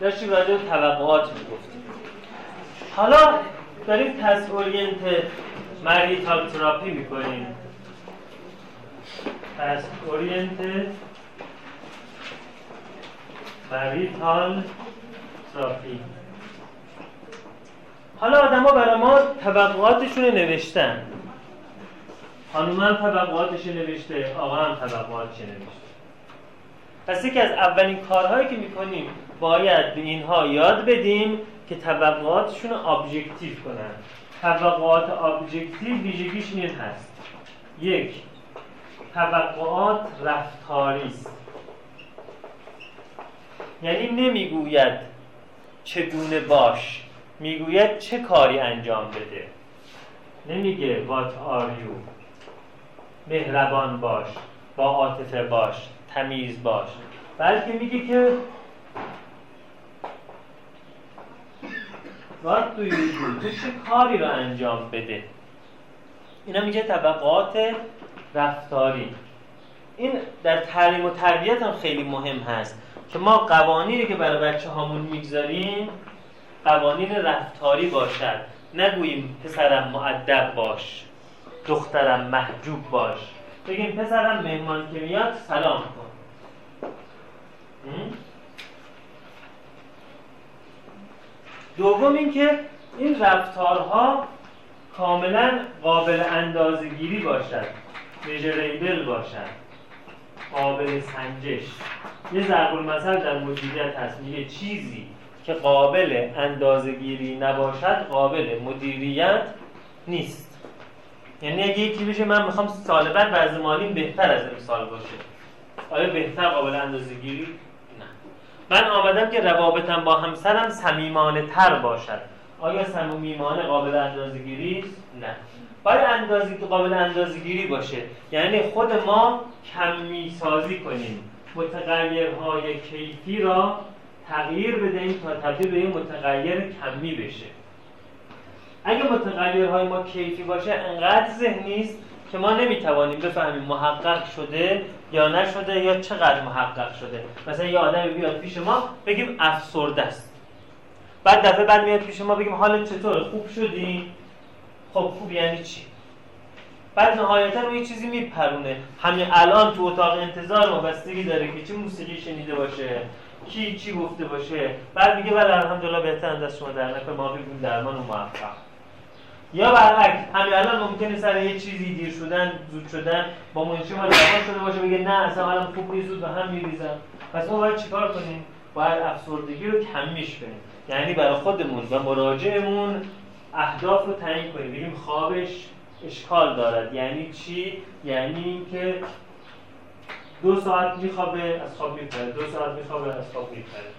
داشتیم راجع به توقعات می‌گفتیم. حالا داریم task oriented marital therapy می‌کنیم. task oriented marital therapy حالا آدما برای ما توقعاتشون رو نوشتن. خانوم هم توقعاتش نوشته آقا هم توقعاتش نوشته. پس یکی از اولین کارهایی که می‌کنیم باید به اینها یاد بدیم که توقعاتشون رو objective کنن. توقعات objective ویژگیش این هست. یک توقعات رفتاری است. یعنی نمی‌گوید چگونه باش می‌گوید چه کاری انجام بده. نمیگه what are you مهربان باش با عاطفه باش تمیز باش. بلکه میگه که what do you do چه کاری رو انجام بده. اینا میگه طبقات رفتاری. این در تعلیم و تربیت هم خیلی مهم هست که ما قوانینی که برای بچه هامون می‌گذاریم قوانین رفتاری باشد. نگوییم پسرم معدب باش دخترم محجوب باش. بگیم پسرم مهمان که میاد سلام کن. دوم اینکه این رفتارها کاملا قابل اندازگیری باشد میجریبل باشد قابل سنجش. یه ضرب المثل در مدیریت هست میگه چیزی که قابل اندازگیری نباشد قابل مدیریت نیست. یعنی اگه یکی بشه من می‌خوام سال بعد وضع مالیم بهتر از امسال باشه. آیا بهتر قابل اندازگیری من آمدم که روابطم با همسرم صمیمانه تر باشد. آیا صمیمانه قابل اندازگیری نه. باید اندازی قابل اندازگیری باشه یعنی خود ما کمی سازی کنیم. متغیرهای کیفی را تغییر بدهیم تا تبدیل به این متغیر کمی بشه. اگه متغیرهای ما کیفی باشه انقدر ذهنی است که ما نمی‌توانیم بفهمیم محقق شده یا نشده یا چقدر محقق شده. مثلا یه آدمی بیاد پیش ما بگیم افسرده است. بعد دفعه بعد میاد پیش ما بگیم حالت چطور خوب شدی؟ خب خوب یعنی چی؟ بعد نهایتا روی چیزی میپرونه. همین الان تو اتاق انتظار ما بستگی داره که چه موسیقی شنیده باشه کی چی گفته باشه. بعد میگه بله الحمدلله بهتر دست شما در نکنه. ما بگیم درمان و موفق. یا برعکس همین الان ممکنه سر یه چیزی دیر شدن زود شدن با منشی ما دعوا شده باشه بگه نه اصلا الان خوب نیست زود به هم میریزم. پس ما باید چیکار کنیم؟ باید افسردگی رو کمیش کنیم. یعنی برای خودمون و مراجعمون اهداف رو تعیین کنیم. بگیم خوابش اشکال دارد. یعنی چی؟ یعنی اینکه دو ساعت میخوابه از خواب میپره. دو ساعت میخوابه از خواب میپره.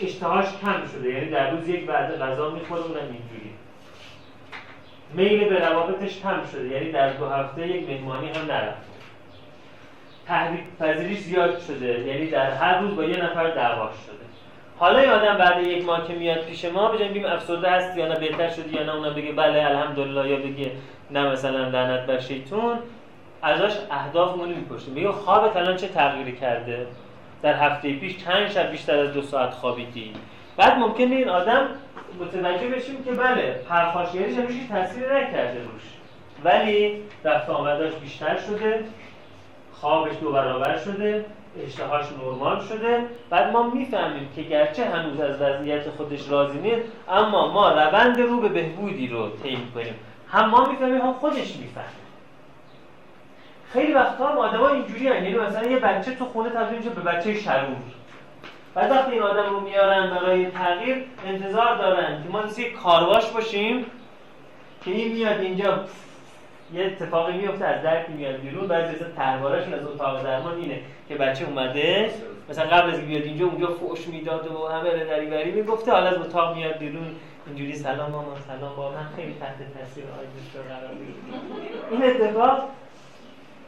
اشتهاش کم شده. یعنی در روز یک بعد غذا می‌خوره اونم اینجوری میل به روابطش کم شده. یعنی در دو هفته یک مهمانی هم نرفته تحریک پذیریش زیاد شده. یعنی در هر روز با یه نفر دعواش شده. حالا این آدم بعد یک ماه که میاد پیش ما بجنیم بیم افسرده هست یا نه بهتر شدی یا نه اونم بگه بله الحمدلله یا بگه نه مثلا لعنت بر شیطون. ازش اهدافمون می‌پرسیم میگه خوابت الان چه تغییری کرده؟ در هفته پیش چند شب بیشتر از دو ساعت خوابیدی. بعد ممکنه این آدم متوجه بشیم که بله پرخاشگریش همیشه تاثیر نکرده روش. ولی رفت آمداش بیشتر شده خوابش دو برابر شده اشتهاش نرمال شده. بعد ما می‌فهمیم که گرچه هنوز از وضعیت خودش راضی نیست اما ما روند رو به بهبودی رو طی کنیم هم ما می‌فهمیم هم خودش می‌فهمیم خیلی وقتا هم ها اینجوری. یعنی مثلا یه بچه تو خونه تبدیل میشه به بچه شرور. بعد وقتی این آدم رو میارن برای تغییر انتظار دارن که ما مثل کارواش باشیم که این میاد اینجا یه اتفاقی میفته از درکی میاد بیرون. بعضی از تهوارشون از اتاق درمان اینه که بچه اومده مثلا قبل از بیاد اینجا اونجا فوش می‌داد و همه دریوری می‌گفته. حالا از اتاق میاد بیرون. اینجوری سلام مامان سلام بابا من خیلی تحت تاثیر آی قرار این اتفاق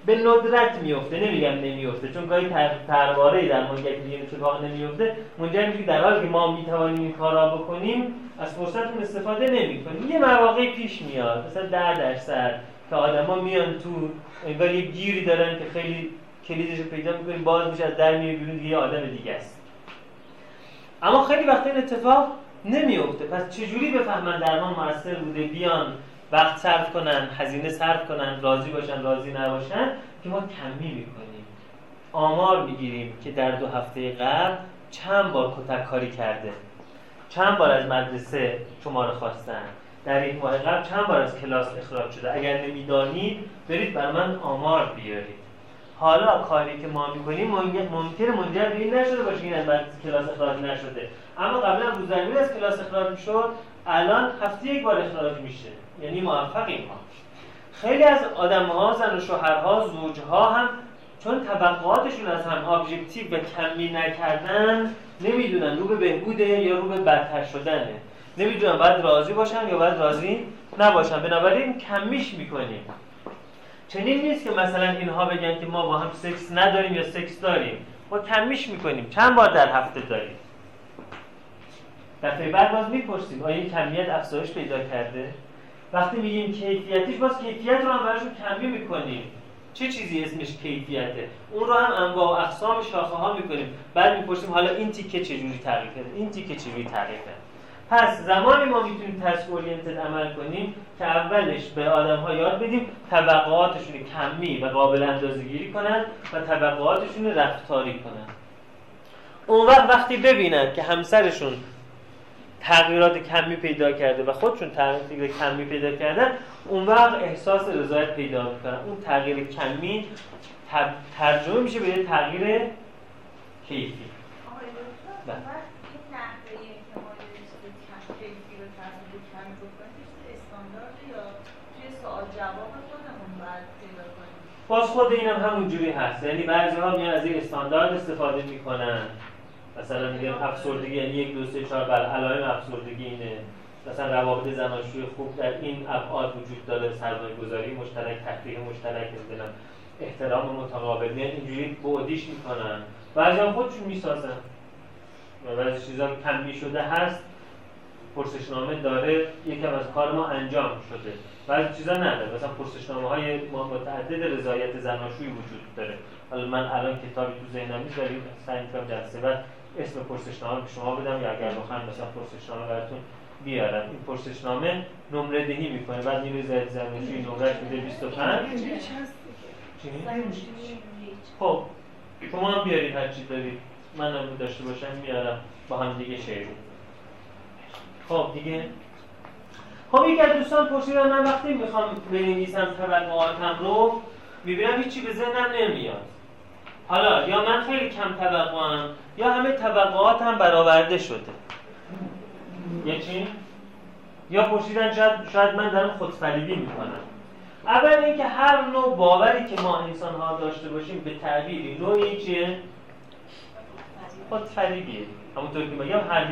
به ندرت میفته نمیگم نمیفته چون گاهی ترواره در منگه این اتفاق نمیفته. منجر میشه در حالی که ما می‌توانیم این کارا بکنیم از فرصتون استفاده نمی‌کنیم. یه مواقعی پیش میاد مثلا در درصد که آدما میان تو انگار یه گیری دارن که خیلی کلیدش رو پیدا می‌کنیم باز میشه از در میره بیرون یه آدم دیگه است. اما خیلی وقت این اتفاق نمیفته پس چجوری بفهمن درمان موثر بوده بیان وقت صرف کنن هزینه صرف کنن راضی باشن راضی نباشن که ما کمی می‌کنیم. آمار می‌گیریم که در دو هفته قبل چند بار کتک کاری کرده. چند بار از مدرسه شما خواستن. در این ماه قبل چند بار از کلاس اخراج شده. اگر نمی‌دانید برید بر من آمار بیارید. حالا کاری که ما می‌کنیم ممکنه منجر به این نشده باشه این از کلاس اخراج نشده. اما قبلا بوزرگی از کلاس اخراج شد الان هفته یک بار اخراج میشه. یعنی موفقیم ما. خیلی از آدم ها زن و شوهرها زوجها هم چون توقعاتشون از هم objective و کمی نکردن نمی‌دونن رو به بهبوده یا رو به بدتر شدنه. نمی‌دونن باید راضی باشن یا باید راضی نباشن. بنابراین کمیش می‌کنیم. چنین نیست که مثلا اینها بگن که ما با هم سکس نداریم یا سکس داریم. ما کمیش می‌کنیم. چند بار در هفته داریم؟ دفعه بعد باز می‌پرسیم. آیا کمیت افزایش پیدا کرده؟ وقتی میگیم کیفیتیش باز کیفیت رو هم براشون کمی می‌کنیم. چه چیزی اسمش کیفیته؟ اون رو هم انواع و اقسام شاخه ها می‌کنیم. بعد می‌پرسیم حالا این تیکه چجوری کرده؟ این تیکه چجوری کرده؟ پس زمانی ما می‌تونیم تسک اورینتد عمل کنیم که اولش به آدم ها یاد بدیم طبقاتشون کمی و قابل اندازه گیری کنن و طبقاتشون رفتاری کنن. اون وقت وقتی ببینن که همسرشون تغییرات کمی پیدا کرده و خودشون تغییر کمی پیدا کردن اون وقت احساس رضایت پیدا می‌کنن. اون تغییر کمی ترجمه میشه به یه تغییر کیفی. باز خود اینم هم همونجوری هست. یعنی بعضی ها میان از این استاندارد استفاده می‌کنن. مثلا میگم افسردگی یعنی یک دو سه چهار بر علائم افسردگی اینه. مثلا روابط زناشویی خوب در این ابعاد وجود داره سرمایه گذاری مشترک تفریح مشترک نمی‌دونم احترام متقابل. یعنی اینجوری بعدیش می‌کنن. بعضی هم خودشون می‌سازن. و بعضی چیزا کمی شده هست. پرسشنامه داره یکم از کار ما انجام شده. بعضی چیزا نداره. مثلا پرسشنامه های متعدد رضایت زناشویی وجود داره. حالا من الان کتابی تو ذهنم نیست ولی سعی می‌کنم جلسه بعد اسم پرسشنامه به شما بدم یا اگر بخوام مثلا پرسشنامه براتون بیارم. این پرسشنامه نمره دهی می‌کنه. بعد میره زد زمینشوی نمرهش میده 25 چی؟ خب شما هم بیارید هر چی دارید. من هم داشته باشم میارم. با هم دیگه شیر خب دیگه. خب یکی از دوستان پرسیدن من وقتی می‌خوام بنویسم طبقاتم رو می‌بینم هیچی به ذهنم نمیاد. حالا یا من خیلی کم طبقه هم یا همه طبقات هم برآورده شده یه چی؟ یا پرسیدن شاید, شاید من دارم خودفریبی می‌کنم اول اینکه هر نوع باوری که ما انسان ها داشته باشیم به تعبیری نوعی چیه؟ خودفریبیه همونطور که یا هر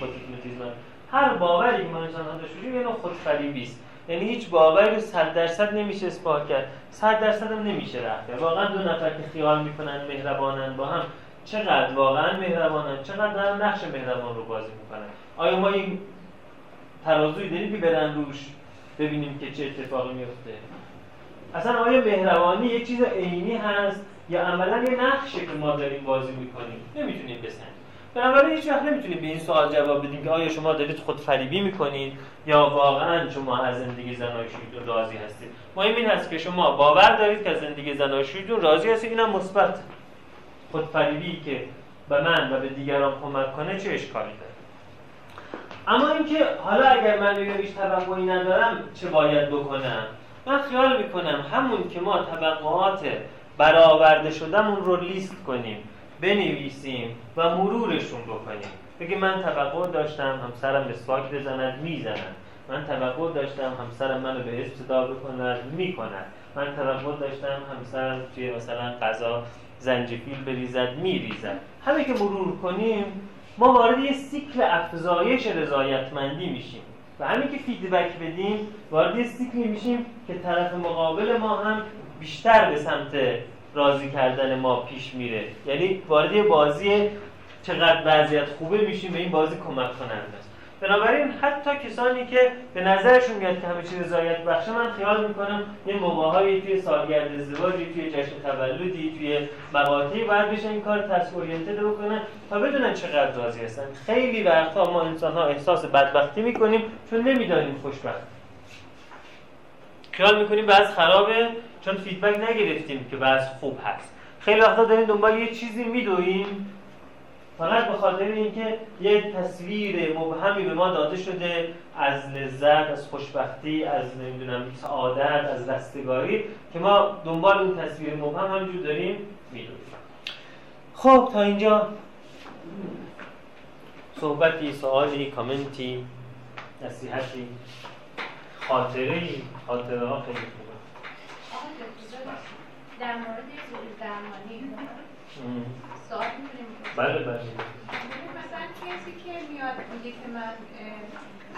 خودهیپنوتیزم هر باوری که ما انسان ها داشته باشیم یه نوع خودفریبی است یعنی هیچ باوری رو صد درصد نمیشه اثبات کرد. صد درصد هم نمیشه رفت. کرد واقعا دو نفر که خیال می‌کنن مهربانن با هم چقدر واقعا مهربانن چقدر دارن نقش مهربان رو بازی می‌کنن. آیا ما این ترازوی داریم که برن روش ببینیم که چه اتفاقی میفته اصلا آیا مهربانی یه چیز عینی هست یا عملا یه نقشه که ما داریم بازی می‌کنیم؟ نمی‌تونیم بسنجیم. بنابراین هیچ وقت نمی‌تونیم به این سوال جواب بدیم که آیا شما دارید خود فریبی می‌کنید؟ یا واقعا شما از زندگی زناشویتون راضی هستید؟ مهم این هست که شما باور دارید که از زندگی زناشویتون راضی هستید اینم مثبت. خود فریبی که به من و به دیگران کمک کنه چه اشکالی داره؟ اما اینکه حالا اگر من بگم هیچ توقعی ندارم چه باید بکنم؟ من خیال می‌کنم همون که ما طبقات برآورده شدهمون رو لیست کنیم بنویسیم و مرورشون بکنیم. بگی من توقع داشتم همسرم مسواک بزند می‌زند. من توقع داشتم همسرم منو به اسم صدا بکند می‌کند. من توقع داشتم همسرم توی مثلا غذا زنجفیل بریزد میریزد. همه که مرور کنیم ما وارد یه سیکل افزایش رضایتمندی میشیم. و همین که فیدبک بدیم وارد یه سیکلی میشیم که طرف مقابل ما هم بیشتر به سمت راضی کردن ما پیش میره. یعنی وارد بازی چقدر وضعیت خوبه میشیم به این بازی کمک کننده است. بنابراین حتی کسانی که به نظرشون میاد که همه چیز رضایت بخشه من خیال می‌کنم یه موقعهایی توی سالگرد ازدواجی توی جشن تولدی توی مقاطعی باید بشه این کار تسک اورینتد بکنن تا بدونن چقدر راضی هستن. خیلی وقتا ما انسان ها احساس بدبختی می‌کنیم چون نمی‌دانیم خوشبخت. خیال می‌کنیم بعض خرابه چون فیدبک نگرفتیم که بعض خوب هست. خیلی وقتا داریم دنبال یه چیزی میدویم فقط به خاطر اینکه یک تصویر مبهمی به ما داده شده از لذت از خوشبختی از نمی‌دونم سعادت از رستگاری که ما دنبال اون تصویر مبهم همینجور داریم می‌دونیم. خب تا اینجا صحبتی سوالی کامنتی نصیحتی خاطره خاطره ها خیلی خوبه. در مورد درمانی. بله بله. مثلا کسی که میاد میگه که من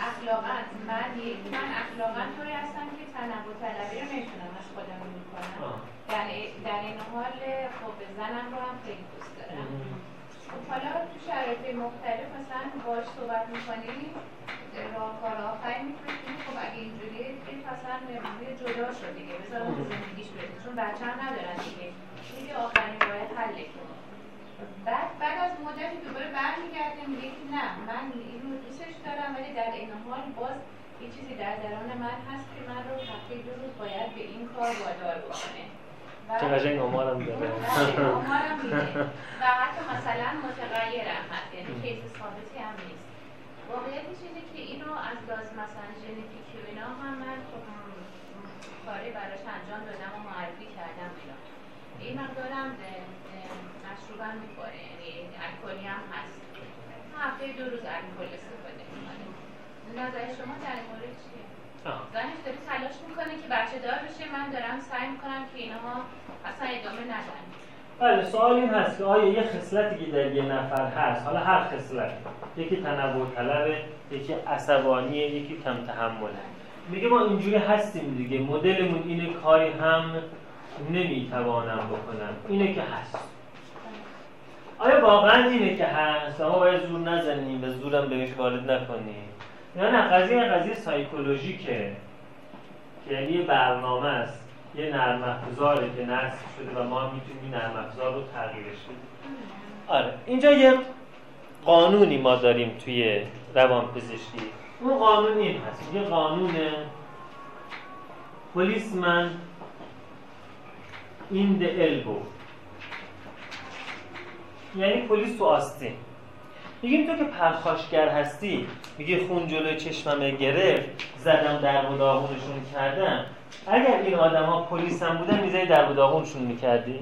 اخلاقا من من اخلاقا طوری هستم که تنوع طلبی رو نمی‌تونم از خودم می‌کنم. در در این حال خب زنم رو هم خیلی دوست دارم. خب حالا تو شرایط مختلف مثلا باش صحبت می‌کنی راهکار آخری می‌کنی خب اگه اینجوری مثلا جدا شد دیگه. بذار زندگیش بده چون بچه هم ندارن دیگه. دیگه آخرین باید حله. بعد بعد از مدتی دوباره برمیگرده میگه که نه من اینو دوستش دارم ولی در این حال باز یه چیزی در درون من هست که من رو هفته دو روز باید به این کار وادار بکنه. چه قشنگ آمارم داره. بله، آمارم و حتی مثلا متغیر هم هست یعنی کیس ثابتی هم نیست. واقعیتش اینه که اینو از لحاظ مثلا ژنتیکی و اینا هم من خب کاری براش انجام دادم و معرفی کردم اینا. این مقدارم مشروبم می‌خوره یعنی الکلی هم هست. هفته دو روز الکل استفاده می‌کنه. نظر شما در مورد چیه؟ زنش داره تلاش می‌کنه که بچه دار بشه. من دارم سعی می‌کنم که اینها اصلا ادامه ندن. بله سوال این هست که آیا یه خصلتی که در یه نفر هست حالا هر خصلت یکی تنوع طلبه یکی عصبانیه یکی کم تحمله میگه ما اینجوری هستیم دیگه. مدلمون اینه کاری هم نمی‌توانم بکنم. اینه که هست. آیا واقعا اینه که هست ما باید زور نزنیم و زورم بهش وارد نکنیم؟ یا نه قضیه قضیه سایکولوژیکه که یعنی برنامه است یه نرم افزاره که نصب شده و ما می‌تونیم نرم افزار رو تغییرش بدیم. آره اینجا یه قانونی ما داریم توی روان پزشکی اون قانون این هست یه قانون پلیسمن این د elbow یعنی پلیس تو آستین. میگیم تو که پرخاشگر هستی میگه خون جلوی چشممه گرفت زدم در و داغونشون کردم. اگر این آدم ها پلیس هم بودن میزه در و داغونشون می‌کردی؟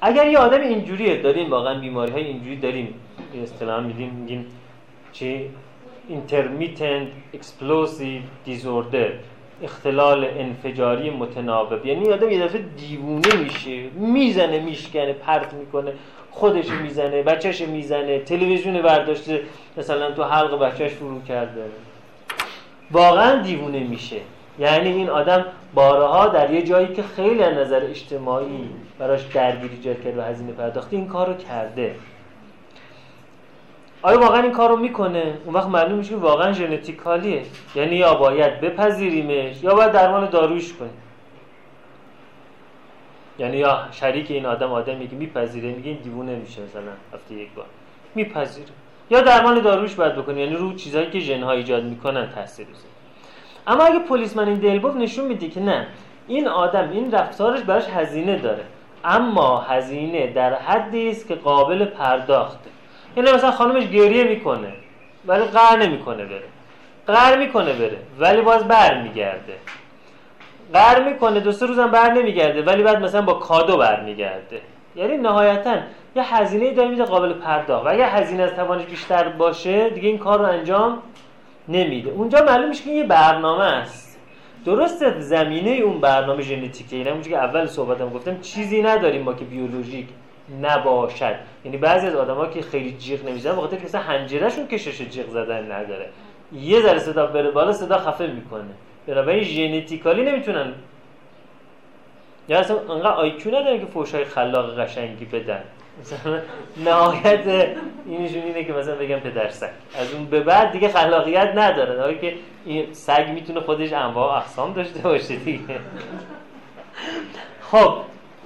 اگر یه آدم اینجوریه داریم واقعا بیماری های اینجوری داریم اصطلاح میدیم میگیم چی؟ Intermittent explosive disorder. اختلال انفجاری متناوب. یعنی آدم یه دفعه دیوونه میشه. می‌زنه میشکنه پرت می‌کنه. خودش می‌زنه بچهش می‌زنه. تلویزیون برداشته. مثلا تو حلق بچهش فرو کرده. واقعا دیوونه میشه. یعنی این آدم بارها در یه جایی که خیلی نظر اجتماعی براش درگیری ایجاد کرد و هزینه پرداخته این کار رو کرده. آیا واقعا این کار رو می‌کنه؟ اون وقت معلوم میشه واقعا ژنتیکالیه. یعنی یا باید بپذیریمش یا باید درمان دارویش کنیم یعنی یا شریک این آدم آدمی که میپذیره میگه این دیوونه میشه مثلا هفته یک بار. میپذیره. یا درمان دارویش باید بکنه. یعنی رو چیزهایی که ژنها ایجاد می‌کنن تاثیر بذاره اما اگه پلیسمن این دلبوف نشون میده که نه. این آدم این رفتارش براش هزینه داره. اما هزینه در حدی است که قابل پرداخته. یعنی مثلا خانمش گریه می‌کنه ولی قهر نمی‌کنه بره. قهر می‌کنه بره ولی باز بر میگرده قهر می‌کنه دو سه روزم بر نمیگرده ولی بعد مثلا با کادو برمیگرده. یعنی نهایتا یه هزینه داره میده قابل پرداخت. و اگه هزینه از توانش بیشتر باشه دیگه این کار رو انجام نمیده. اونجا معلوم میشه که یه برنامه است. درسته زمینه اون برنامه ژنتیکه. اینه اونجا که اول صحبتم گفتم چیزی نداریم ما که بیولوژیک نباشد. یعنی بعضی از آدما که خیلی جیغ نمی‌زنن بخاطر که مثلا حنجرهشون کشش جیغ زدن نداره. یه ذره صدا بره بالا صدا خفه می‌کنه. بنابراین ژنتیکالی نمی‌تونن. یا اصلا انقدر آیکیو ندارن که فوشای خلاق قشنگی بدن. مثلا نهایت اینشون اینه که مثلا بگم پدرسک از اون به بعد دیگه خلاقیت نداره که این سگ می‌تونه خودش انواع اقسام داشته باشه دیگه. خب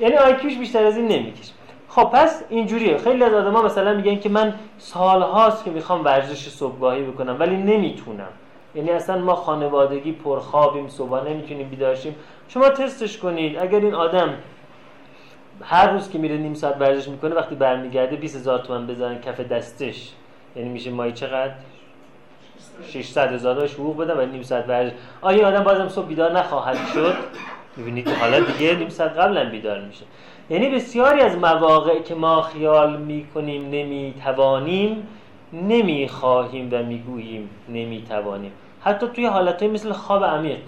یعنی آیکیوش بیشتر از این نمی‌کشه. خب پس اینجوریه. خیلی از آدما مثلا میگن که من سالهاست که می‌خوام ورزش صبحگاهی بکنم ولی نمی‌تونم. یعنی اصلا ما خانوادگی پرخوابیم صبح نمی‌تونیم بیدارشیم شما تستش کنید. اگر این آدم هر روز که میره نیم ساعت ورزش می‌کنه وقتی برمیگرده 20 هزار تومن بزنن کف دستش. یعنی میشه مایی چقدر؟ 600 هزار حقوق بدن و نیم ساعت ورزش. آیا آدم بازم صبح بیدار نخواهد شد؟ می‌بینید حالا دیگه نیم ساعت قبلا بیدار میشه. یعنی بسیاری از مواقع که ما خیال می‌کنیم نمی‌توانیم نمی‌خواهیم و می‌گوییم نمی‌توانیم. حتی توی حالتهای مثل خواب عمیق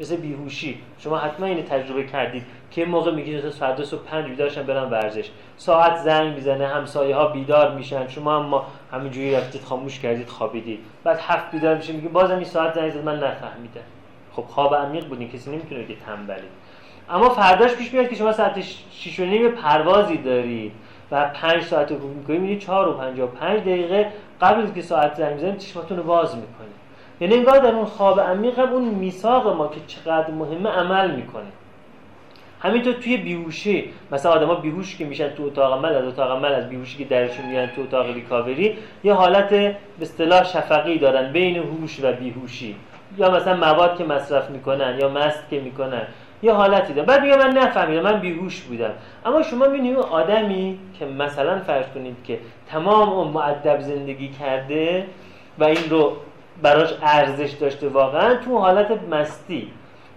مثل بیهوشی شما حتما اینو تجربه کردید که موقع میگید تا ساعت دو پنج بیدارشن برن ورزش. ساعت زنگ می‌زنه همسایه ها بیدار میشن شما هم همینجوری رفتید خاموش کردید خوابیدید. بعد هفت بیدار میشه میگه بازم این ساعت زنگ زد من نفهمیدم. خب خواب عمیق بودین کسی نمی‌تونه بگه تنبلی اما فرداش پیش میاد که شما ساعت 6 و نیم پروازی دارید و 5 ساعت رو می‌کنید میگه 4 و 55 دقیقه قبل از که ساعت زنگ بزنید چشماتون رو باز می‌کنید یعنی انگار در اون خواب عمیق اون میثاق ما که چقدر مهمه عمل می‌کنه. همینطور توی بیهوشی مثلا آدما بیهوش که میشن تو اتاق عمل از اتاق عمل از بیهوشی که درشون میان تو اتاق ریکاوری یه حالت به اصطلاح شفقی دارن بین هوش و بیهوشی. یا مثلا مواد که مصرف می‌کنن یا مست که می‌کنن. یه حالتی داره. بعد میگه من نفهمیدم من بیهوش بودم. اما شما می‌بینید آدمی که مثلا فرض کنید که تمام اون معدب زندگی کرده و این رو براش ارزش داشته واقعا تو حالت مستی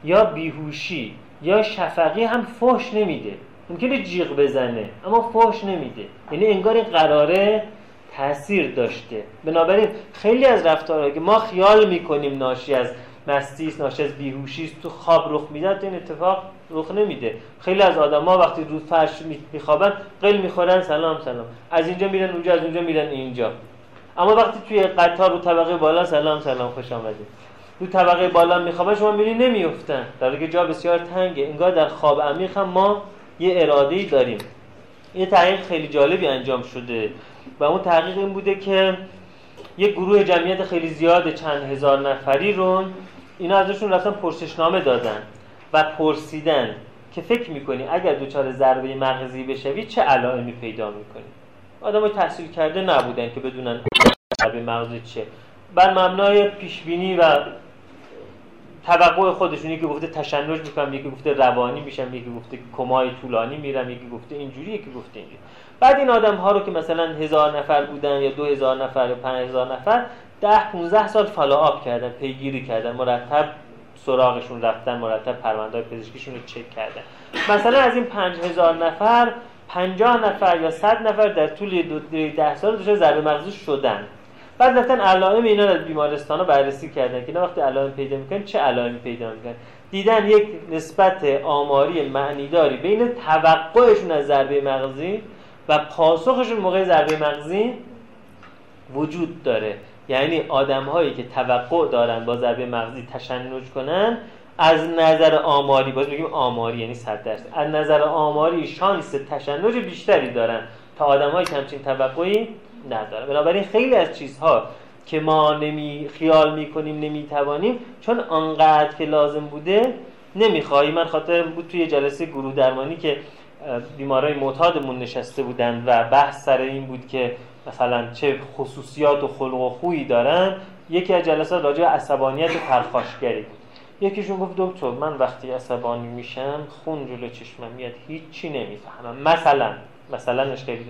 یا بیهوشی یا شفقی هم فوش نمیده. ممکنه جیغ بزنه اما فوش نمیده. یعنی انگار این قراره تاثیر داشته. بنابراین خیلی از رفتارها که ما خیال می‌کنیم ناشی از مستی است ناشی از بیهوشی تو خواب رخ میده این اتفاق رخ نمیده. خیلی از آدما وقتی رو فرش میخوابن قل می‌خورن سلام سلام. از اینجا میرن اونجا از اونجا میرن اینجا. اما وقتی توی قطار رو طبقه بالا سلام سلام خوش آمدید. رو طبقه بالا میخوابن شما میری نمیفتن در که جا بسیار تنگه. انگار در خواب عمیق هم ما یه اراده ای داریم. یه تحقیق خیلی جالبی انجام شده. و اون تحقیق این بوده که یه گروه جمعیت خیلی زیاد چند هزار نفری رو اینا ازشون رفتن پرسشنامه دادن و پرسیدن که فکر می‌کنی اگر دوچار ضربه مغزی بشوی چه علائمی پیدا می‌کنی؟ آدم تحصیل کرده نبودن که بدونن ضربه مغزی چه بر مبنای پیشبینی و توقع خودشون یکی گفته تشنج می‌کنم یکی گفته روانی میشم یکی گفته کمای طولانی میرم یکی گفته اینجوری یکی گفته اینجوری. بعد این آدم ها رو که مثلا هزار نفر بودن یا دو هزار نفر یا پنج هزار نفر ده 15 سال فالوآپ کردن پیگیری کردن مرتب سراغشون رفتن مرتب پرونده پزشکیشون رو چک کردن مثلا از این پنج هزار نفر پنجاه نفر یا صد نفر در طول دو ده سال دچار ضربه مغزی شدن. بعد رفتن علائم اینا رو بیمارستان رو بررسی کردن که وقتی علائم پیدا می‌کنن چه علائمی پیدا می‌کنن؟ دیدن یک نسبت آماری معنیداری بین توقعشون از ضربه مغزی و پاسخشون موقع ضربه مغزی وجود داره. یعنی آدم هایی که توقع دارن با ضربه مغزی تشنج کنن از نظر آماری باز میگیم آماری یعنی 100 درصد از نظر آماری شانس تشنج بیشتری دارن تا آدم هایی که همچین توقعی ندارن. بنابراین خیلی از چیزها که ما نمی خیال می‌کنیم نمی‌توانیم چون آنقدر که لازم بوده نمیخوایی من خاطر بود توی جلسه گروه درمانی که بیمارای معتادمون نشسته بودن و بحث سر این بود که مثلا چه خصوصیات و خلق و خویی دارن یکی از جلسات راجع عصبانیت پرخاشگری بود. یکیشون گفت دکتر من وقتی عصبانی میشم خون جلو چشمم میاد هیچی نمی‌فهمم. مثلا مثلا اشکالی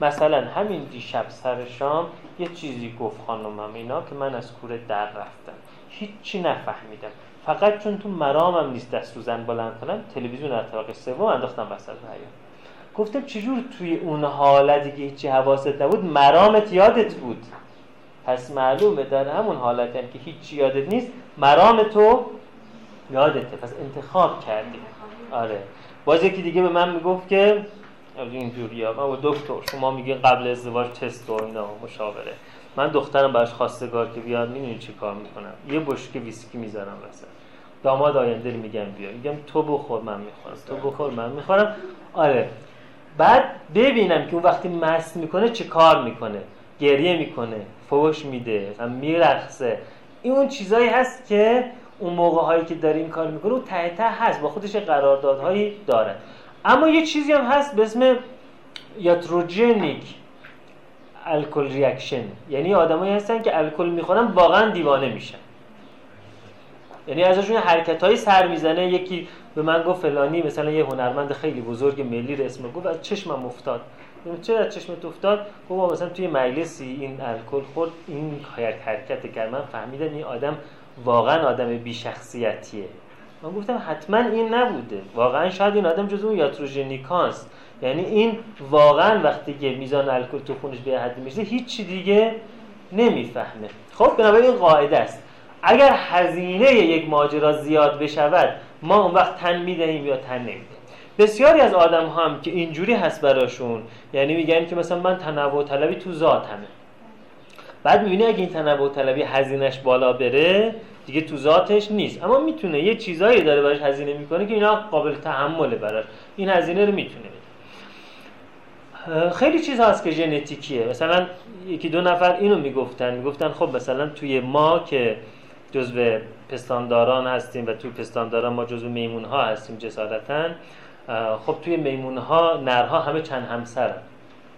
مثلا همین دیشب سر شام یه چیزی گفت خانمم اینا که من از کوره در رفتم. هیچی نفهمیدم. فقط چون تو مرامم نیست دست رو زن بلند کنم تلویزیون در طبقه سوم انداختم وسط حیاط گفتم چجور توی اون حالتی که هیچی حواست نبود مرامت یادت بود؟ پس معلومه در همون حالت هم که هیچی یادت نیست مرام تو یادته. پس انتخاب کردی آره. باز یکی دیگه به من می‌گفت که اینجوری ها. من دکتر شما میگه قبل ازدواج تست و اینا مشاوره. من دخترم براش خواستگار که بیاد می‌دونی چی کار می‌کنم. یه بشکه ویسکی می‌ذارم وسط. داماد آینده میگم بیا. میگم تو بخور من می‌خورم. تو بخور من می‌خورم. آره. بعد ببینم که اون وقتی مست می‌کنه چه کار می‌کنه. گریه می‌کنه فوش میده میرقصه. این اون چیزایی هست که اون موقع هایی که داره این کار می‌کنه اون ته ته هست. با خودش قراردادهایی داره. اما یه چیزی هم هست به اسم یاتروجنیک الکل ریاکشن. یعنی آدمایی هستن که الکل می‌خورن واقعا دیوانه میشن. یعنی ازشون حرکت های سر می‌زنه. یکی به من گفت فلانی مثلا یه هنرمند خیلی بزرگ ملی رو اسم گفت از چشمم افتاد. چه از چشمت افتاد؟ گفت مثلا توی مجلسی این الکل خورد این حرکت کرد. من فهمیدم این آدم واقعا آدم بی شخصیتیه من گفتم حتما این نبوده. واقعا شاید این آدم جزو یاتروژنیکاست. یعنی این واقعا وقتی که میزان الکل تو خونش به حد میشه هیچ دیگه نمی‌فهمه. خب بنابراین این قاعده است. اگر هزینه یک ماجرا زیاد بشود ما اون وقت تن می‌دهیم یا تن نمی‌دهیم. بسیاری از آدم هم که اینجوری هست براشون یعنی میگن که مثلا من تنوع طلبی تو ذاتمه. بعد می‌بینی اگه این تنوع طلبی هزینهش بالا بره دیگه تو ذاتش نیست. اما می‌تونه یه چیزایی داره براش هزینه می‌کنه که اینا قابل تحمله براش. این هزینه رو می‌تونه خیلی چیز هست که ژنتیکیه. مثلا یکی دو نفر اینو می‌گفتن. می‌گفتن خب مثلا توی ما که جزو پستانداران هستیم و توی پستانداران ما جزو میمون ها هستیم جسارتا. خب توی میمون ها نرها همه چند همسر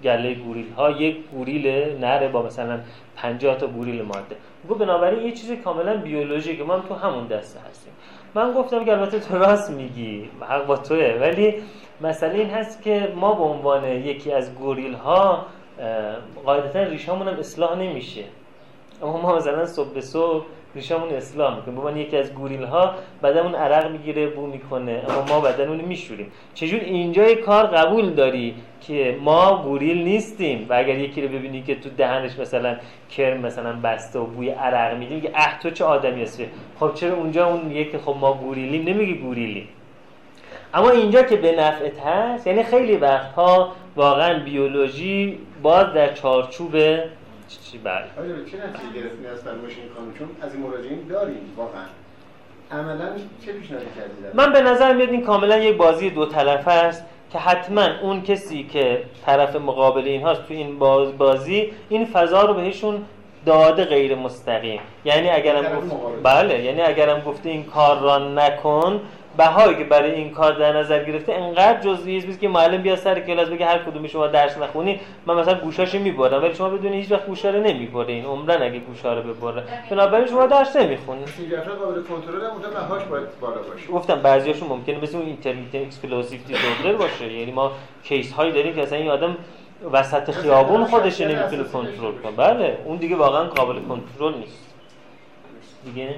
گله گوریل ها یک گوریل نره با مثلا 50 تا گوریل ماده. گفت بنابراین یه چیزی کاملا بیولوژیکه که ما هم تو همون دسته هستیم. من گفتم که البته تو راست میگی حق با توه. ولی مسئله این هست که ما به عنوان یکی از گوریل ها قاعدتا ریشامون هم اصلاح نمیشه. اما ما مثلا صبح به صبح ریشامون اصلاح می‌کنه. به یکی از گوریل ها بدنمون عرق می‌گیره بو می‌کنه. اما ما بدنمون میشوریم. چجور اینجای کار قبول داری که ما گوریل نیستیم؟ و اگر یکی رو ببینی که تو دهنش مثلا کرم مثلا بسته و بوی عرق میده میگه اه تو چه آدمی هستی؟ خب چرا اونجا اون یکی خب ما گوریلیم نمیگی گوریلیم اما اینجا که به نفعت هست یعنی خیلی وقتها واقعا بیولوژی باز در چارچوب چی بله آیا چه نتیجه گرفتین از فرمایش این خانم؟ چون از این مراجعین داریم واقعا. عملا چه پیشنهادی کردید من به نظر میاد این کاملا یک بازی دو طرفه است که حتما اون کسی که طرف مقابل این هاست تو این باز بازی این فضا رو بهشون داده غیر مستقیم. یعنی اگرم گفت بله یعنی اگرم گفته این کار را نکن بهایی که برای این کار در نظر گرفته انقدر جزئی است که معلم بیا سر کلاس بگه هر کدوم شما درس نخونی من مثلا گوشاشو می‌برم ولی شما بدون هیچ وقت گوشا رو نمی‌بره این عمرن اگه گوشا رو ببره. بنابراین شما درس نمی‌خونی. قابل کنترل هم اونجا بهاش باید بالا باشه. گفتم بعضیاشون ممکنه مثل اون intermittent explosive disorder باشه. یعنی ما case هایی داریم که اصلا این آدم وسط خیابون خودش نمی‌تونه کنترل کنه. بله اون دیگه واقعا قابل کنترل نیست. دیگه؟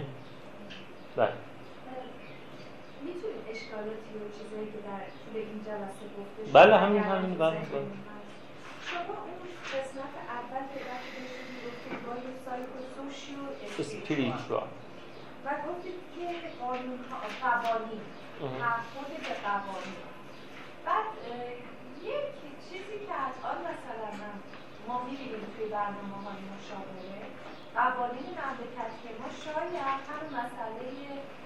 بله. بله همین همین بله شما اون قسمت اول که گفتید با یه سایکوسوشیو اسپریچوال و گفتید که قانون قوانین تعهد به قوانین. بعد یک چیزی که از آن مثلا ما می‌بینیم توی برنامه های مشاوره قوانین مملکت که ما شاید هم مسئله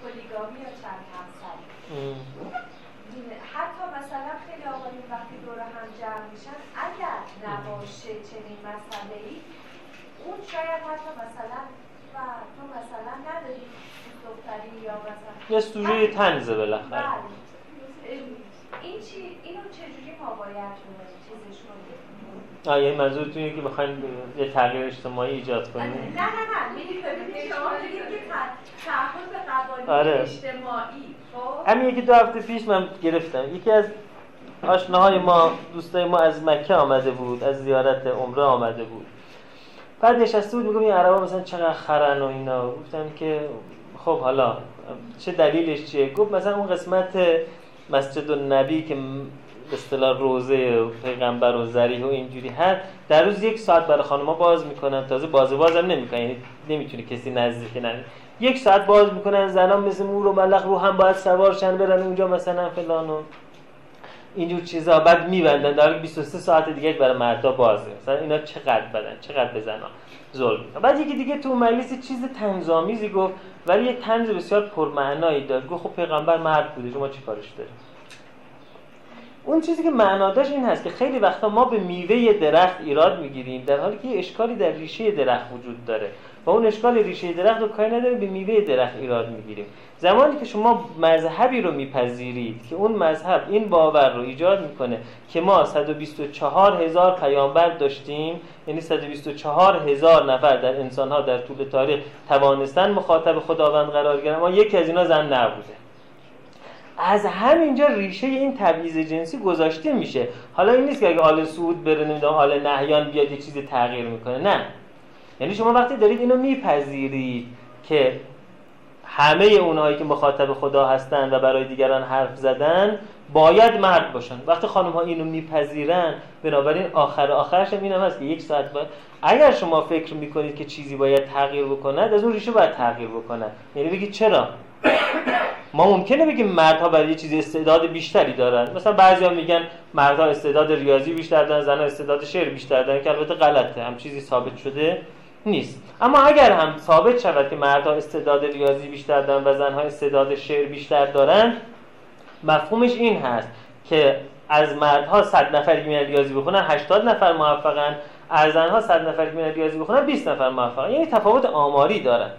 پلیگامی یا چند همسری حتی مثلا خیلی آقایون وقتی دور هم جمع میشن اگر نباشه چنین مسئله ای اون شاید حتی مثلا و تو مثلا نداری دختری یا مثلا یه سوژه تنزه بالاخره. بله. این چی اینو چجوری ما باید چیزش کنیم آه یعنی منظورتون اینه که بخواین یه تغییر اجتماعی ایجاد کنیم. نه نه نه میگید شما که تعهد به قوانین آره. اجتماعی همین یکی دو هفته پیش من گرفتم. یکی از آشناهای ما دوستای ما از مکه آمده بود از زیارت عمره آمده بود. بعد نشسته بود میگم این عربا مثلا چقدر خرن و اینا. گفتم که خب حالا چه دلیلش چیه؟ گفت مثلا اون قسمت مسجد النبی که به اصطلاح روزه و پیغمبر و ذریح و اینجوری هست در روز یک ساعت برای خانم‌ها باز می‌کنن. تازه باز بازم نمی‌کنن یعنی نمی‌تونه کسی نزدیک نه یک ساعت باز می‌کنن زنان مثل مور و ملخ رو هم باید سوارشن برن اونجا مثلا فلان و اینجور چیزا بعد میبندن. در 23 ساعت دیگه برای مردا بازه مثلا اینا چقدر بدن؟ چقدر به زنان ظلم بعد یکی دیگه تو مجلس چیز تنظامیزی گفت ولی یه تنز بسیار پرمعنایی داد. گفت خب پیغمبر مرد بوده شما چی کارش دارید؟ اون چیزی که معناداش این هست که خیلی وقتا ما به میوه درخت ایراد می‌گیریم در حالی که اشکالی در ریشه درخت وجود داره. و اون اشکال ریشه درخت رو کاری نداره به میوه درخت ایراد می‌گیریم. زمانی که شما مذهبی رو میپذیرید که اون مذهب این باور رو ایجاد می‌کنه که ما 124 هزار پیامبر داشتیم یعنی 124 هزار نفر در انسان ها در طول تاریخ توانستن مخاطب خداوند قرار گیرن اما یکی از اینا زن نبوده. از همینجا ریشه این تبعیض جنسی گذاشته میشه. حالا این نیست که اگه آل سعود بره نمی‌دونم آل نهیان بیاد یه چیزی تغییر می‌کنه نه. یعنی شما وقتی دارید اینو میپذیرید که همه اونهایی که مخاطب خدا هستن و برای دیگران حرف زدن باید مرد باشن. وقتی خانم ها اینو میپذیرن بنابراین آخر آخرش هم این هم هست که یک ساعت باید اگر شما فکر می‌کنید که چیزی باید تغییر بکند از اون ریشه باید تغییر بکند. یعنی بگید چرا؟ ما ممکنه بگیم مردها برای یه چیزی استعداد بیشتری دارن. مثلا بعضیا میگن مردها استعداد ریاضی بیشتر دارن زنها استعداد شعر بیشتر دارن که البته غلطه. هم چیزی ثابت شده نیست. اما اگر هم ثابت شود که مردها استعداد ریاضی بیشتر دارن و زنها استعداد شعر بیشتر دارن مفهومش این هست که از مردها 100 نفر که ریاضی بخونن 80 نفر موفقن. از زنها 100 نفر که ریاضی بخونن 20 نفر موفقن. یعنی تفاوت آماری دارن.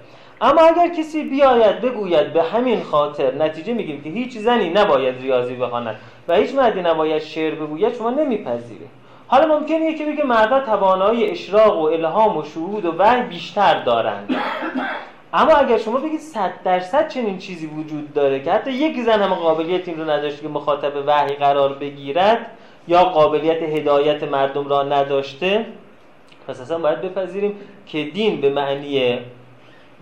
اما اگر کسی بیاید بگوید به همین خاطر نتیجه میگیم که هیچ زنی نباید ریاضی بخواند و هیچ مردی نباید شعر بگوید شما نمیپذیره حالا ممکنه یکی بگه مردا توانایی اشراق و الهام و شهود و وحی بیشتر دارند اما اگر شما بگید صد درصد چنین چیزی وجود داره که حتی یک زن هم قابلیت این رو نداشته که مخاطب وحی قرار بگیرد یا قابلیت هدایت مردم را نداشته پس اصلا باید بپذیریم که دین به معنی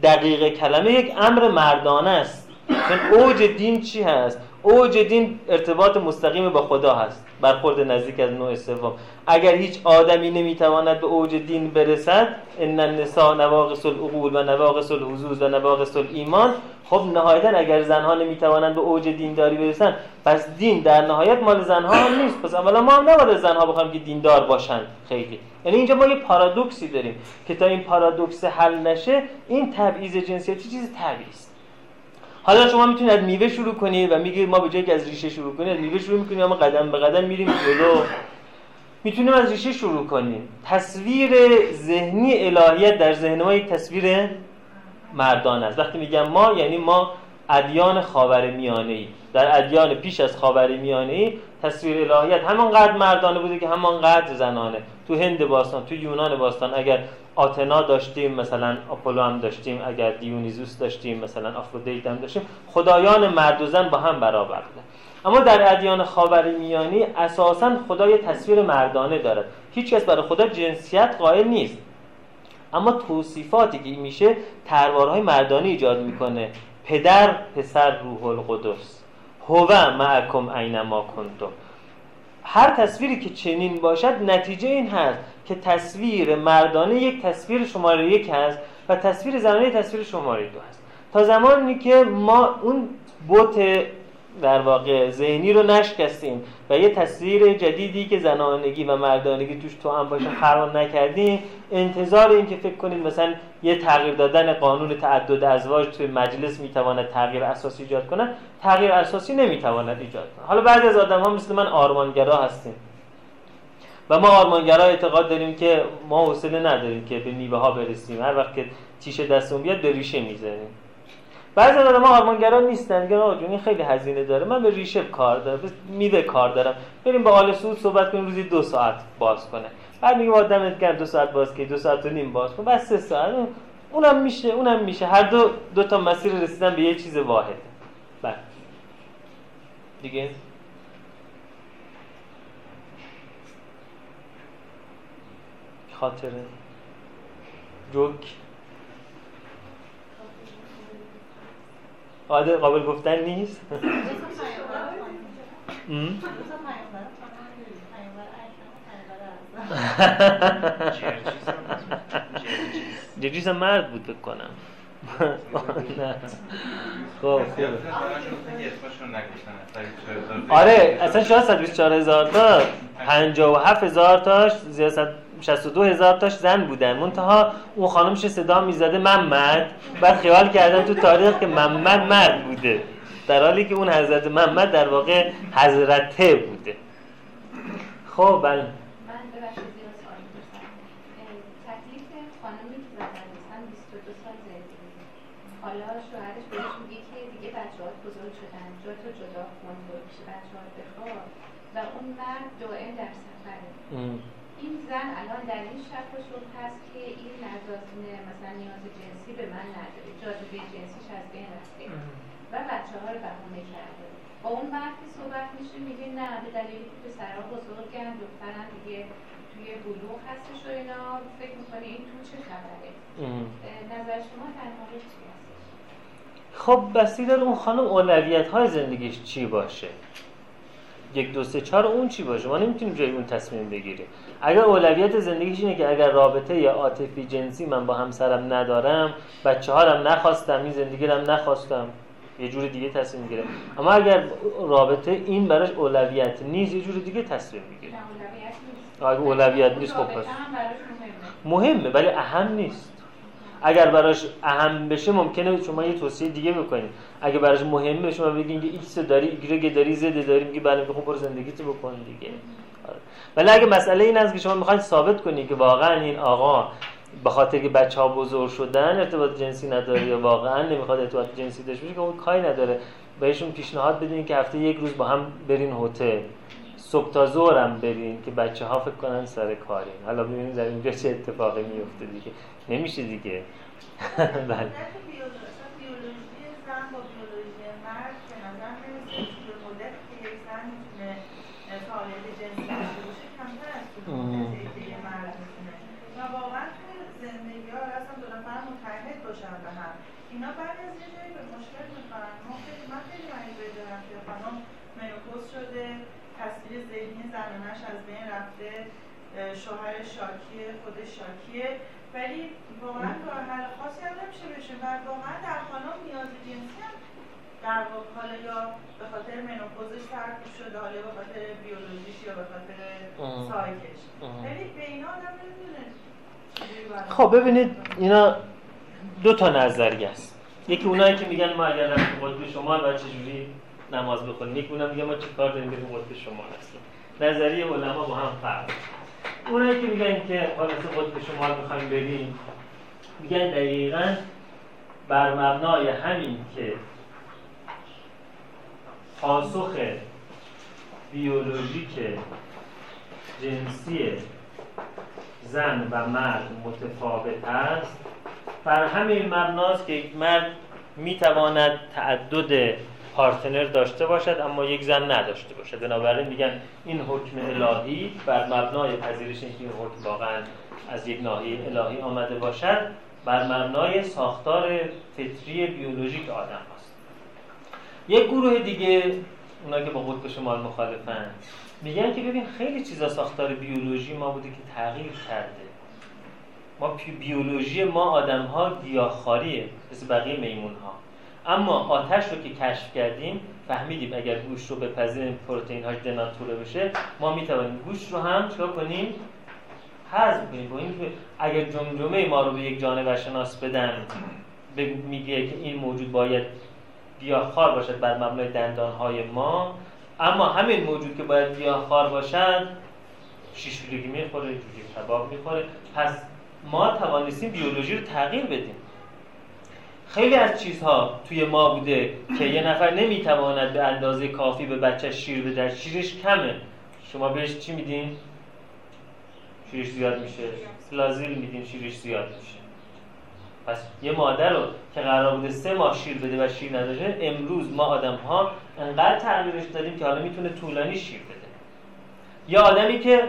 دقیق کلمه یک امر مردانه است. چون اوج دین چی هست؟ اوج دین ارتباط مستقیم با خدا هست. برخورد نزدیک از نوع سوم. اگر هیچ آدمی نمی‌تواند به اوج دین برسد ان النساء نواقص العقول و نواقص الحظوظ و نواقص ایمان خب نهایتا اگر زنها نمی‌توانند به اوج دینداری برسن پس دین در نهایت مال زنها هم نیست. پس اولا ما هم نباید زنها بخوایم که دیندار باشند. خیلی. یعنی اینجا ما یه پارادوکسی داریم که تا این پارادوکس حل نشه این تبعیض جنسیتی چیز طبیعی حالا شما می‌تونید میوه شروع کنید و میگید ما به جایی که از ریشه شروع کنید از میوه شروع می‌کنیم اما قدم به قدم میریم جلو. می‌تونیم از ریشه شروع کنیم. تصویر ذهنی الهیت در ذهن ما یک تصویر مردان است. وقتی میگم ما یعنی ما ادیان خاور میانه ای در ادیان پیش از خاور میانه ای تصویر الهیت همانقدر مردانه بوده که همانقدر زنانه. تو هند باستان تو یونان باستان اگر آتنا داشتیم مثلا آپولو هم داشتیم اگر دیونیزوس داشتیم مثلا آفرودیت هم داشتیم خدایان مرد و زن با هم برابر اما در ادیان خاورمیانه اساسا خدا یه تصویر مردانه دارد. هیچ کس برای خدا جنسیت قائل نیست. اما توصیفاتی که میشه تروارهای مردانه ایجاد می‌کنه. پدر پسر روح القدس. هو معکم اینما کنتم. هر تصویری که چنین باشد نتیجه این هست که تصویر مردانه یک تصویر شماره یک هست و تصویر زنانه تصویر شماره دو هست. تا زمانی که ما اون بوت در واقع ذهنی رو نشکستیم و یه تصویر جدیدی که زنانگی و مردانگی توش تو هم باشه خراب نکردیم انتظار این که فکر کنید مثلا یه تغییر دادن قانون تعدد ازواج توی مجلس می‌تواند تغییر اساسی ایجاد کنه تغییر اساسی نمی‌تواند ایجاد کنه حالا بعضی از آدم ها مثل من آرمانگرا هستیم. و ما آرمانگرا اعتقاد داریم که ما حوصله نداریم که به میوه ها برسیم. هر وقت که تیشه دستمون بیاد به ریشه می‌زنیم بعضی آدم ها آرمانگرا نیستن. میگن آقا این خیلی هزینه داره. من به ریشه کار دارم به میوه کار دارم. بریم با آل سعود صحبت کنیم روزی دو ساعت باز کنه. بعد میگه آدم کرد دو ساعت باز که دو ساعت و نیم باز کن. بس سه ساعت اونم میشه اونم میشه. هر دو دو تا مسیر رسیدن به یه چیز واحد. بله دیگه؟ خاطره. جوک. قادر قابل گفتن نیست. جرجیس هم مرد بود بکنم خب. آره اصلا شاید 124 هزار تا 57 هزار تاش زیاد 62 هزار تاش زن بودن. منتها اون خانمش صدا می‌زده محمد. بعد خیال کردن تو تاریخ که محمد مرد بوده. در حالی که اون حضرت محمد در واقع حضرته بوده. خب بله. من ببخشید زیرا سوال می‌پرسم. تکلیف خانمی که زدن مثلا 22 سال زندگی حالا شوهرش بهش میگه که دیگه بچه ها بزرگ شدن. جا تو جدا کن بشه بچه ها بخواد و اون مرد دائم در سفره. الان در این شک و شبه هست که این نزازینه مثلا نیاز جنسی به من نداره. جاذبه جنسیش از بین رفته. و بچه ها رو بهونه کرده. با اون مرد که صحبت میشه میگه نه به دلیلی که پسرها بزرگن دخترم دیگه توی بلوغ هستش و اینا فکر می‌کنه این تو چه خبره. نظر شما در مورد چی هستش؟ خب بستی داره اون خانم اولویت های زندگیش چی باشه؟ یک دو سه چهار اون چی باشه؟ ما نمی‌تونیم جای اون تصمیم بگیریم. اگر اولویت زندگیش اینه که اگر رابطه یا عاطفی جنسی من با همسرم ندارم بچه هارم نخواستم این زندگی رم نخواستم یه جور دیگه تصمیم می‌گیره اما اگر رابطه این براش اولویت نیست یه جور دیگه تصمیم می‌گیره اگر اولویت نیست. خب پس. مهمه ولی اهم نیست. اگر براش اهم بشه ممکنه شما یه توصیه دیگه بکنید اگه براش مهمه شما بگین که ایکس داری ایگرگ داری زد داری میگی بله خب برو زندگیتو بکن دیگه. آره. ولی اگه مسئله این است که شما می‌خواید ثابت کنید که واقعا این آقا به خاطر که بچه ها بزرگ شدن ارتباط جنسی نداره یا واقعا نمی‌خواد ارتباط جنسی داشته باشه که اون کاری نداره. بهشون پیشنهاد بدین که هفته یک روز با هم برین هتل. صبح تا ظهرم برین که بچه ها فکر کنن سر کارین حالا ببینید در اینجا چه اتفاقی میفته دیگه. نمیشه دیگه. بله. اینا بعد از یه جایی به مشکل می‌خورن. ما خیلی من خیلی مریضه دارم که خانم منوپوز شده. تصویر ذهنی زنانش از بین رفته شوهر شاکیه خودش شاکیه. ولی واقعا راه حل خاصی هم نمیشه بشه و واقعا در خانم نیاز جنسی هم در واقع یا به خاطر منوپوزش سرد شده حالا به خاطر بیولوژیش یا به خاطر سایکش. ولی به اینا آدم نمی‌دونه خب ببینید اینا دو تا نظریه است. یکی اونایی که میگن ما اگر رفتیم قطب شما و چجوری؟ نماز بخونیم یکی اونا میگه ما چه کار داریم بریم قطب شما هستیم. نظریه علما با هم فرق اونایی که میگن که حالا قطب شما می‌خوایم بریم میگن دقیقا بر مبنای همین که پاسخ بیولوژیک جنسی زن و مرد متفاوت است. بر همین مبناست که یک مرد می‌تواند تعدد پارتنر داشته باشد اما یک زن نداشته باشد. بنابراین میگن این حکم الهی بر مبنای پذیرش اینکه این حکم واقعا از یک ناحیه الهی آمده باشد بر مبنای ساختار فطری بیولوژیک آدم هست یک گروه دیگه اونا که با قطب شمال مخالفن میگن که ببین خیلی چیزا ساختار بیولوژی ما بوده که تغییر کرده. ما بیولوژی ما آدم ها گیاهخواریه مثل بقیه میمون ها اما آتش رو که کشف کردیم فهمیدیم اگر گوشت رو بپذیریم پروتئین هاش دناتوره بشه ما می‌توانیم گوشت رو هم چکار کنیم؟ حذف کنیم. با اینکه اگر جمجمه ما رو به یک جانور شناس بدن میگه که این موجود باید گیاهخوار باشد بر مبنای دندان های ما. اما همین موجود که باید گیاهخوار باشد شیشوریگی می‌خوره جوجه کباب می‌خوره. پس ما توانستیم بیولوژی رو تغییر بدیم. خیلی از چیزها توی ما بوده که یه نفر نمی‌تواند به اندازه کافی به بچه شیر بده. شیرش کمه. شما بهش چی میدین؟ شیرش زیاد میشه. لازیل میدین شیرش زیاد میشه. پس یه مادر رو که قرار بوده سه ماه شیر بده و شیر نداشته امروز ما آدم ها انقدر تغییرش دادیم که حالا می‌تونه طولانی شیر بده. یا آدمی که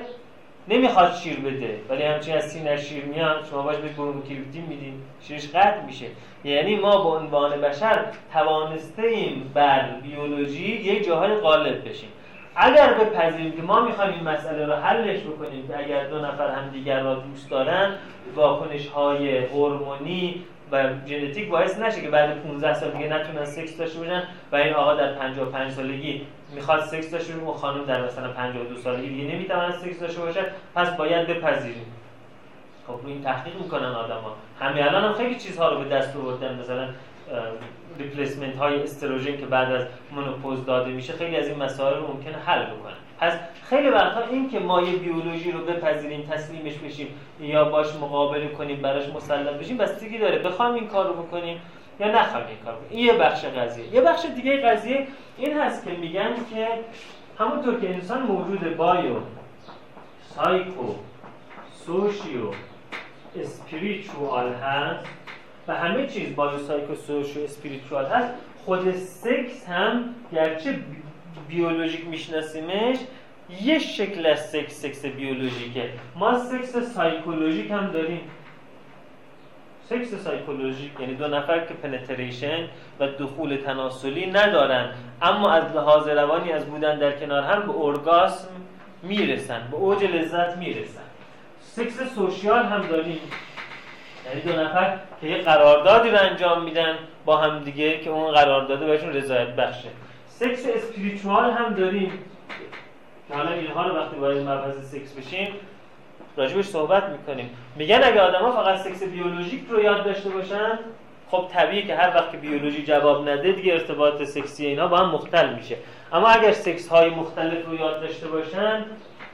نمی‌خواد شیر بده ولی همچین از سینه شیر میاد شما باش به بروموکریپتین میدین شیرش قطع میشه. یعنی ما به عنوان بشر توانسته ایم بر بیولوژی یک جاهای غالب بشیم. اگر بپذیریم که ما می‌خوایم این مسئله رو حلش بکنیم که اگر دو نفر هم دیگر را دوست دارن واکنش های هورمونی و ژنتیک باعث نشه که بعد 15 سال دیگه نتونن سکس داشته باشن و این آقا در 55 سالگی می‌خواد سکس داشته باشه و خانم در مثلا 52 سالگی دیگه نمی‌تونه سکس داشته باشه پس باید بپذیریم. خب رو این تحقیق می‌کنن آدما همین الان هم خیلی چیزها رو به دست آوردن مثلا replacement های استروژن که بعد از menopause داده میشه خیلی از این مسائل رو ممکنه حل بکنن پس خیلی وقتا این که ما یه بیولوژی رو بپذیریم تسلیمش بشیم یا باش مقابله کنیم براش مسلح بشیم بستگی داره. بخوام این کار رو بکنیم یا نخوایم این کار بکنیم. این یه بخش قضیه. یه بخش دیگه قضیه این هست که میگن که همونطور که انسان موجود bio psycho socio spiritual هست و همه چیز bio psycho socio spiritual هست خود سکس هم گرچه بیولوژیک میشناسیمش یه شکل از سکس سکس بیولوژیکه. ما سکس psychologic هم داریم. سکس psychologic یعنی دو نفر که penetration و دخول تناسلی ندارن اما از لحاظ روانی از بودن در کنار هم به ارگاسم می‌رسن به اوج لذت می‌رسن. سکس social هم داریم. یعنی دو نفر که یه قراردادی رو انجام میدن با هم دیگه که اون قرارداده بهشون رضایت بخشه. سکس spiritual هم داریم. حالا اینها رو وقتی وارد مبحث سکس بشیم راجبش صحبت می‌کنیم. میگن اگه آدما فقط سکس بیولوژیک رو یاد داشته باشن خب طبیعیه که هر وقت که بیولوژی جواب نده دیگه ارتباط سکسی اینا با هم مختل میشه. اما اگر سکس های مختلف رو یاد داشته باشن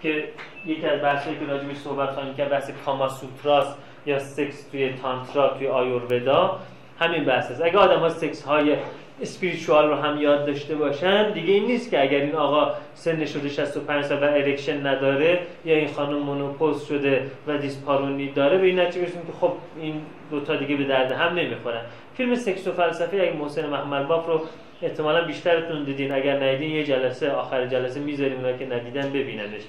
که یکی از بحثایی که راجبش صحبت خواهیم کرد بحث کاما سوتراست یا سکس توی تانترا توی آیورودا همین بحث است. اگه آدم ها سکس های spiritual رو هم یاد داشته باشن. دیگه این نیست که اگر این آقا سن شده 65 سال و erection نداره یا این خانم مونوپوز شده و دیسپارونی داره به این نتیجه برسیم که خب این دوتا دیگه به درد هم نمی‌خورن. فیلم سکس و فلسفه اگه محسن محمد باف رو احتمالا بیشترتون دیدین. اگر ندیدین یه جلسه آخر جلسه می‌ذاریم اونا که ندیدن ببیننش.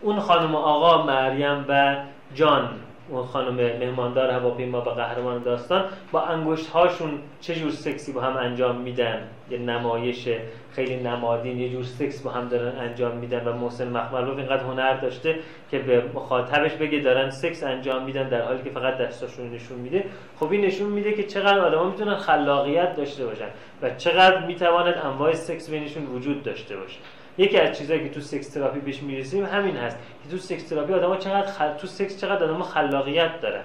اون خانم آقا مریم و جان. اون خانم مهماندار هواپیما و قهرمان داستان با انگشت هاشون چه جور سکسی با هم انجام میدن؟ یه نمایش خیلی نمادین یه جور سکس با هم دارن انجام میدن و محسن مخملباف اینقدر هنر داشته که به مخاطبش بگه دارن سکس انجام میدن در حالی که فقط دستاشون نشون میده. خب این نشون میده که چقدر آدما می‌تونن خلاقیت داشته باشن و چقدر می‌تواند انواع سکس بینشون وجود داشته باشه. یکی از چیزهایی که تو sex therapy بهش می‌رسیم همین هست. که تو sex therapy آدم‌ها چقدر خل... تو سکس چقدر آدم‌ها خلاقیت دارن.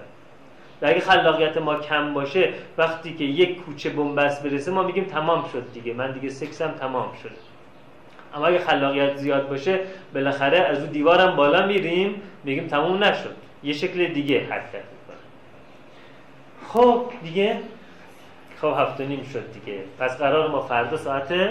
و اگه خلاقیت ما کم باشه وقتی که یک کوچه بنبست برسه ما میگیم تمام شد دیگه. من دیگه سکسم تمام شد. اما اگه خلاقیت زیاد باشه بالاخره از اون دیوارم بالا میریم میگیم تمام نشد. یه شکل دیگه حرکت می‌کنه. خب دیگه؟ خب هفت نیم شد دیگه. پس قرار ما فردا ساعت 9